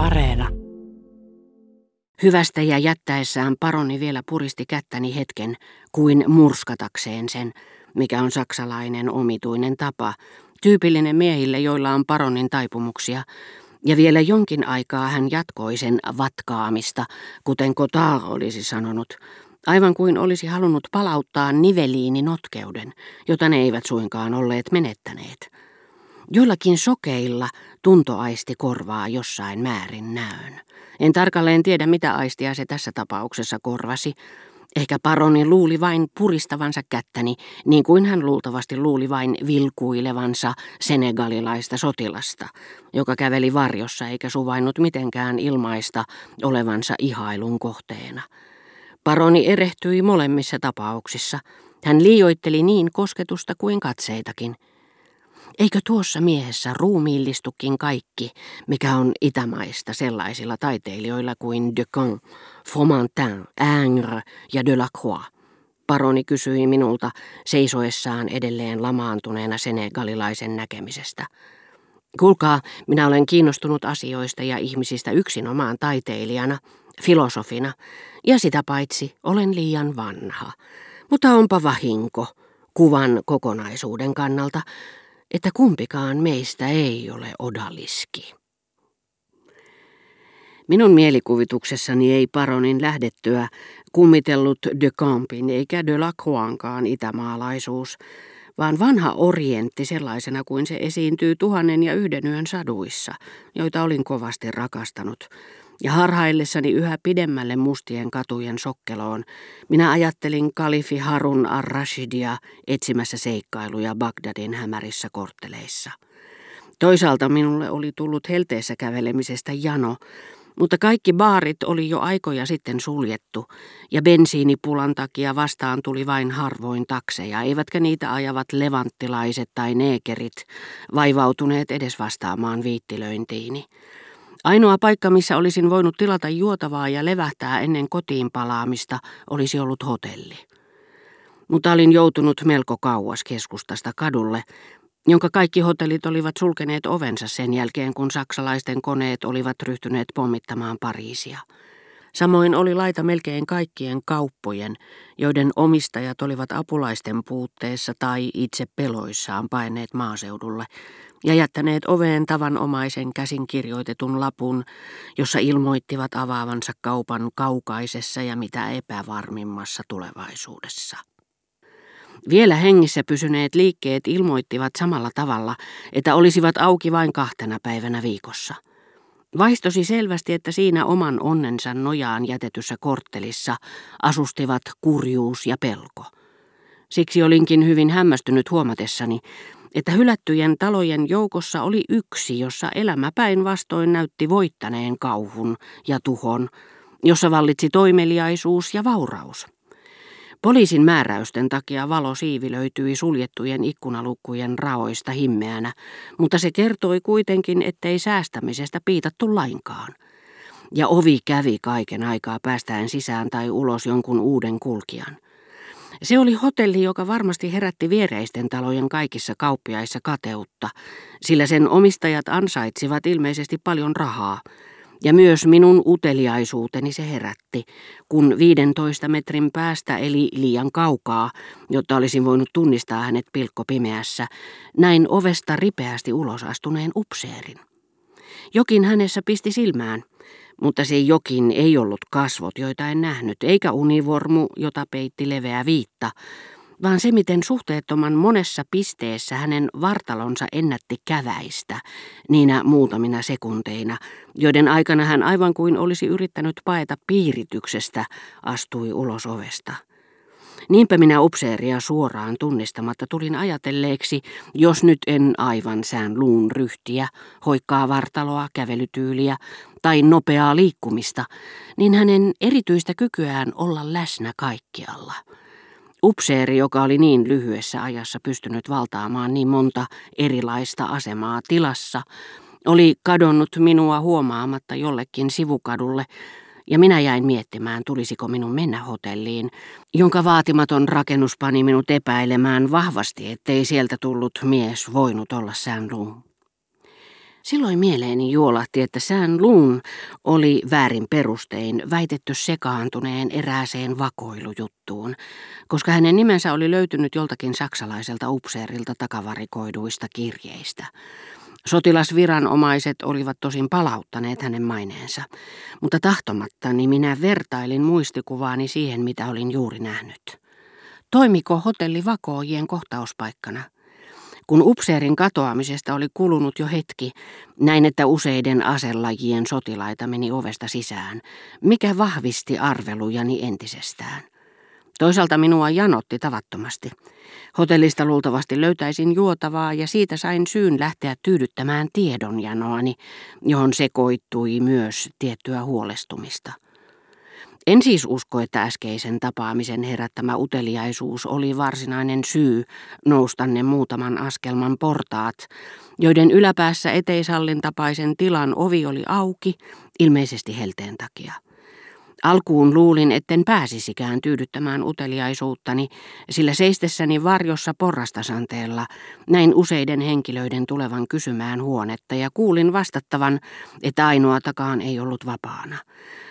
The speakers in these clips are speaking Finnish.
Areena. Hyvästä ja jättäessään paroni vielä puristi kättäni hetken, kuin murskatakseen sen, mikä on saksalainen omituinen tapa, tyypillinen miehille, joilla on paronin taipumuksia, ja vielä jonkin aikaa hän jatkoi sen vatkaamista, kuten Kotar olisi sanonut, aivan kuin olisi halunnut palauttaa notkeuden, jota ne eivät suinkaan olleet menettäneet. Joillakin sokeilla tuntoaisti korvaa jossain määrin näön. En tarkalleen tiedä, mitä aistia se tässä tapauksessa korvasi. Ehkä paroni luuli vain puristavansa kättäni, niin kuin hän luultavasti luuli vain vilkuilevansa senegalilaista sotilasta, joka käveli varjossa eikä suvainnut mitenkään ilmaista olevansa ihailun kohteena. Paroni erehtyi molemmissa tapauksissa. Hän liioitteli niin kosketusta kuin katseitakin – Eikö tuossa miehessä ruumiillistukin kaikki, mikä on itämaista sellaisilla taiteilijoilla kuin Decamp, Fromentin, Ingres ja Delacroix? Paroni kysyi minulta seisoessaan edelleen lamaantuneena senegalilaisen näkemisestä. Kuulkaa, minä olen kiinnostunut asioista ja ihmisistä yksinomaan taiteilijana, filosofina, ja sitä paitsi olen liian vanha. Mutta onpa vahinko kuvan kokonaisuuden kannalta, että kumpikaan meistä ei ole odaliski. Minun mielikuvituksessani ei paronin lähdettyä kummitellut de Campin eikä de la Croixankaan itämaalaisuus, vaan vanha orientti sellaisena kuin se esiintyy tuhannen ja yhden yön saduissa, joita olin kovasti rakastanut, harhaillessani yhä pidemmälle mustien katujen sokkeloon, minä ajattelin kalifi Harun ar-Rashidia etsimässä seikkailuja Bagdadin hämärissä kortteleissa. Toisaalta minulle oli tullut helteessä kävelemisestä jano, mutta kaikki baarit oli jo aikoja sitten suljettu, ja bensiinipulan takia vastaan tuli vain harvoin takseja, eivätkä niitä ajavat levanttilaiset tai neekerit vaivautuneet edes vastaamaan viittilöintiini. Ainoa paikka, missä olisin voinut tilata juotavaa ja levähtää ennen kotiin palaamista, olisi ollut hotelli. Mutta olin joutunut melko kauas keskustasta kadulle, jonka kaikki hotellit olivat sulkeneet ovensa sen jälkeen, kun saksalaisten koneet olivat ryhtyneet pommittamaan Pariisia. Samoin oli laita melkein kaikkien kauppojen, joiden omistajat olivat apulaisten puutteessa tai itse peloissaan paineet maaseudulle, ja jättäneet oveen tavanomaisen käsin kirjoitetun lapun, jossa ilmoittivat avaavansa kaupan kaukaisessa ja mitä epävarmimmassa tulevaisuudessa. Vielä hengissä pysyneet liikkeet ilmoittivat samalla tavalla, että olisivat auki vain kahtena päivänä viikossa. Vaistosi selvästi, että siinä oman onnensa nojaan jätetyssä korttelissa asustivat kurjuus ja pelko. Siksi olinkin hyvin hämmästynyt huomatessani, että hylättyjen talojen joukossa oli yksi, jossa elämä päinvastoin näytti voittaneen kauhun ja tuhon, jossa vallitsi toimeliaisuus ja vauraus. Poliisin määräysten takia valo siivilöityi suljettujen ikkunalukkujen raoista himmeänä, mutta se kertoi kuitenkin, ettei säästämisestä piitattu lainkaan. Ja ovi kävi kaiken aikaa päästään sisään tai ulos jonkun uuden kulkijan. Se oli hotelli, joka varmasti herätti viereisten talojen kaikissa kauppiaissa kateutta, sillä sen omistajat ansaitsivat ilmeisesti paljon rahaa, ja myös minun uteliaisuuteni se herätti, kun 15 metrin päästä eli liian kaukaa, jotta olisin voinut tunnistaa hänet pilkkopimeässä, näin ovesta ripeästi ulos astuneen upseerin. Jokin hänessä pisti silmään, mutta se jokin ei ollut kasvot, joita en nähnyt, eikä univormu, jota peitti leveä viitta, vaan se, miten suhteettoman monessa pisteessä hänen vartalonsa ennätti käväistä niinä muutamina sekunteina, joiden aikana hän aivan kuin olisi yrittänyt paeta piirityksestä, astui ulos ovesta. Niinpä minä upseeria suoraan tunnistamatta tulin ajatelleeksi, jos nyt en aivan sään luun ryhtiä, hoikkaa vartaloa, kävelytyyliä tai nopeaa liikkumista, niin hänen erityistä kykyään olla läsnä kaikkialla. Upseeri, joka oli niin lyhyessä ajassa pystynyt valtaamaan niin monta erilaista asemaa tilassa, oli kadonnut minua huomaamatta jollekin sivukadulle, ja minä jäin miettimään, tulisiko minun mennä hotelliin, jonka vaatimaton rakennus pani minut epäilemään vahvasti, ettei sieltä tullut mies voinut olla Saint Silloin mieleeni juolahti, että Sään Luun oli väärin perustein väitetty sekaantuneen erääseen vakoilujuttuun, koska hänen nimensä oli löytynyt joltakin saksalaiselta upseerilta takavarikoiduista kirjeistä. Sotilasviranomaiset olivat tosin palauttaneet hänen maineensa, mutta tahtomattani minä vertailin muistikuvaani siihen, mitä olin juuri nähnyt. Toimiko hotelli vakoojien kohtauspaikkana? Kun upseerin katoamisesta oli kulunut jo hetki, näin että useiden aselajien sotilaita meni ovesta sisään, mikä vahvisti arvelujani entisestään. Toisaalta minua janotti tavattomasti. Hotellista luultavasti löytäisin juotavaa ja siitä sain syyn lähteä tyydyttämään tiedonjanoani, johon sekoittui myös tiettyä huolestumista. En siis usko, että äskeisen tapaamisen herättämä uteliaisuus oli varsinainen syy noustanne muutaman askelman portaat, joiden yläpäässä eteisallin tapaisen tilan ovi oli auki, ilmeisesti helteen takia. Alkuun luulin, etten pääsisikään tyydyttämään uteliaisuuttani, sillä seistessäni varjossa porrastasanteella näin useiden henkilöiden tulevan kysymään huonetta ja kuulin vastattavan, että ainoatakaan ei ollut vapaana.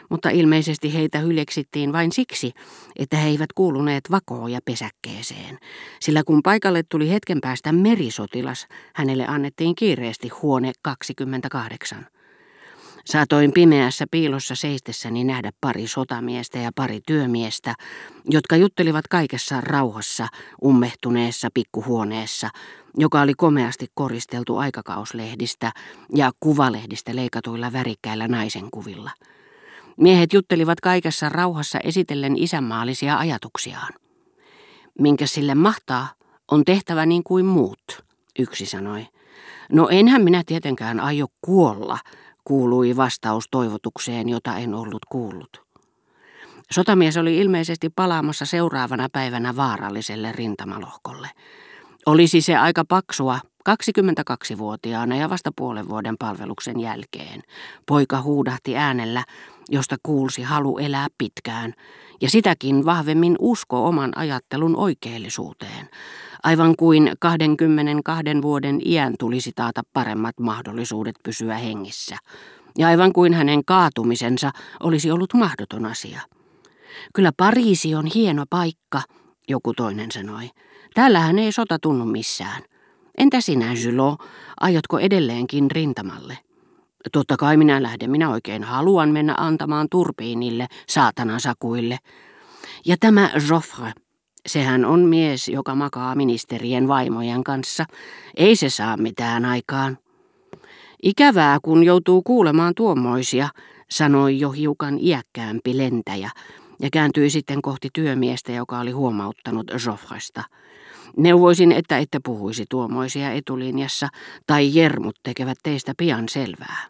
Mutta ilmeisesti heitä hyljeksittiin vain siksi, että he eivät kuuluneet vakooja pesäkkeeseen, sillä kun paikalle tuli hetken päästä merisotilas, hänelle annettiin kiireesti huone 28. Saatoin pimeässä piilossa seistessäni nähdä pari sotamiestä ja pari työmiestä, jotka juttelivat kaikessa rauhassa ummehtuneessa pikkuhuoneessa, joka oli komeasti koristeltu aikakauslehdistä ja kuvalehdistä leikatuilla värikkäillä naisen kuvilla. Miehet juttelivat kaikessa rauhassa esitellen isänmaallisia ajatuksiaan. Minkä sille mahtaa, on tehtävä niin kuin muut, yksi sanoi. No enhän minä tietenkään aio kuolla, kuului vastaus toivotukseen, jota en ollut kuullut. Sotamies oli ilmeisesti palaamassa seuraavana päivänä vaaralliselle rintamalohkolle. Olisi se aika paksua 22-vuotiaana ja vasta puolen vuoden palveluksen jälkeen. Poika huudahti äänellä, josta kuulsi halu elää pitkään, ja sitäkin vahvemmin usko oman ajattelun oikeellisuuteen, aivan kuin 22 vuoden iän tulisi taata paremmat mahdollisuudet pysyä hengissä, ja aivan kuin hänen kaatumisensa olisi ollut mahdoton asia. Kyllä Pariisi on hieno paikka, joku toinen sanoi. Täällähän ei sota tunnu missään. Entä sinä, Julo, aiotko edelleenkin rintamalle? Totta kai minä lähden, minä oikein haluan mennä antamaan turpiinille, saatana sakuille. Ja tämä Joffre, sehän on mies, joka makaa ministerien vaimojen kanssa. Ei se saa mitään aikaan. Ikävää, kun joutuu kuulemaan tuommoisia, sanoi jo hiukan iäkkäämpi lentäjä ja kääntyi sitten kohti työmiestä, joka oli huomauttanut Joffresta. Neuvoisin, että ette puhuisi tuomoisia etulinjassa, tai jermut tekevät teistä pian selvää.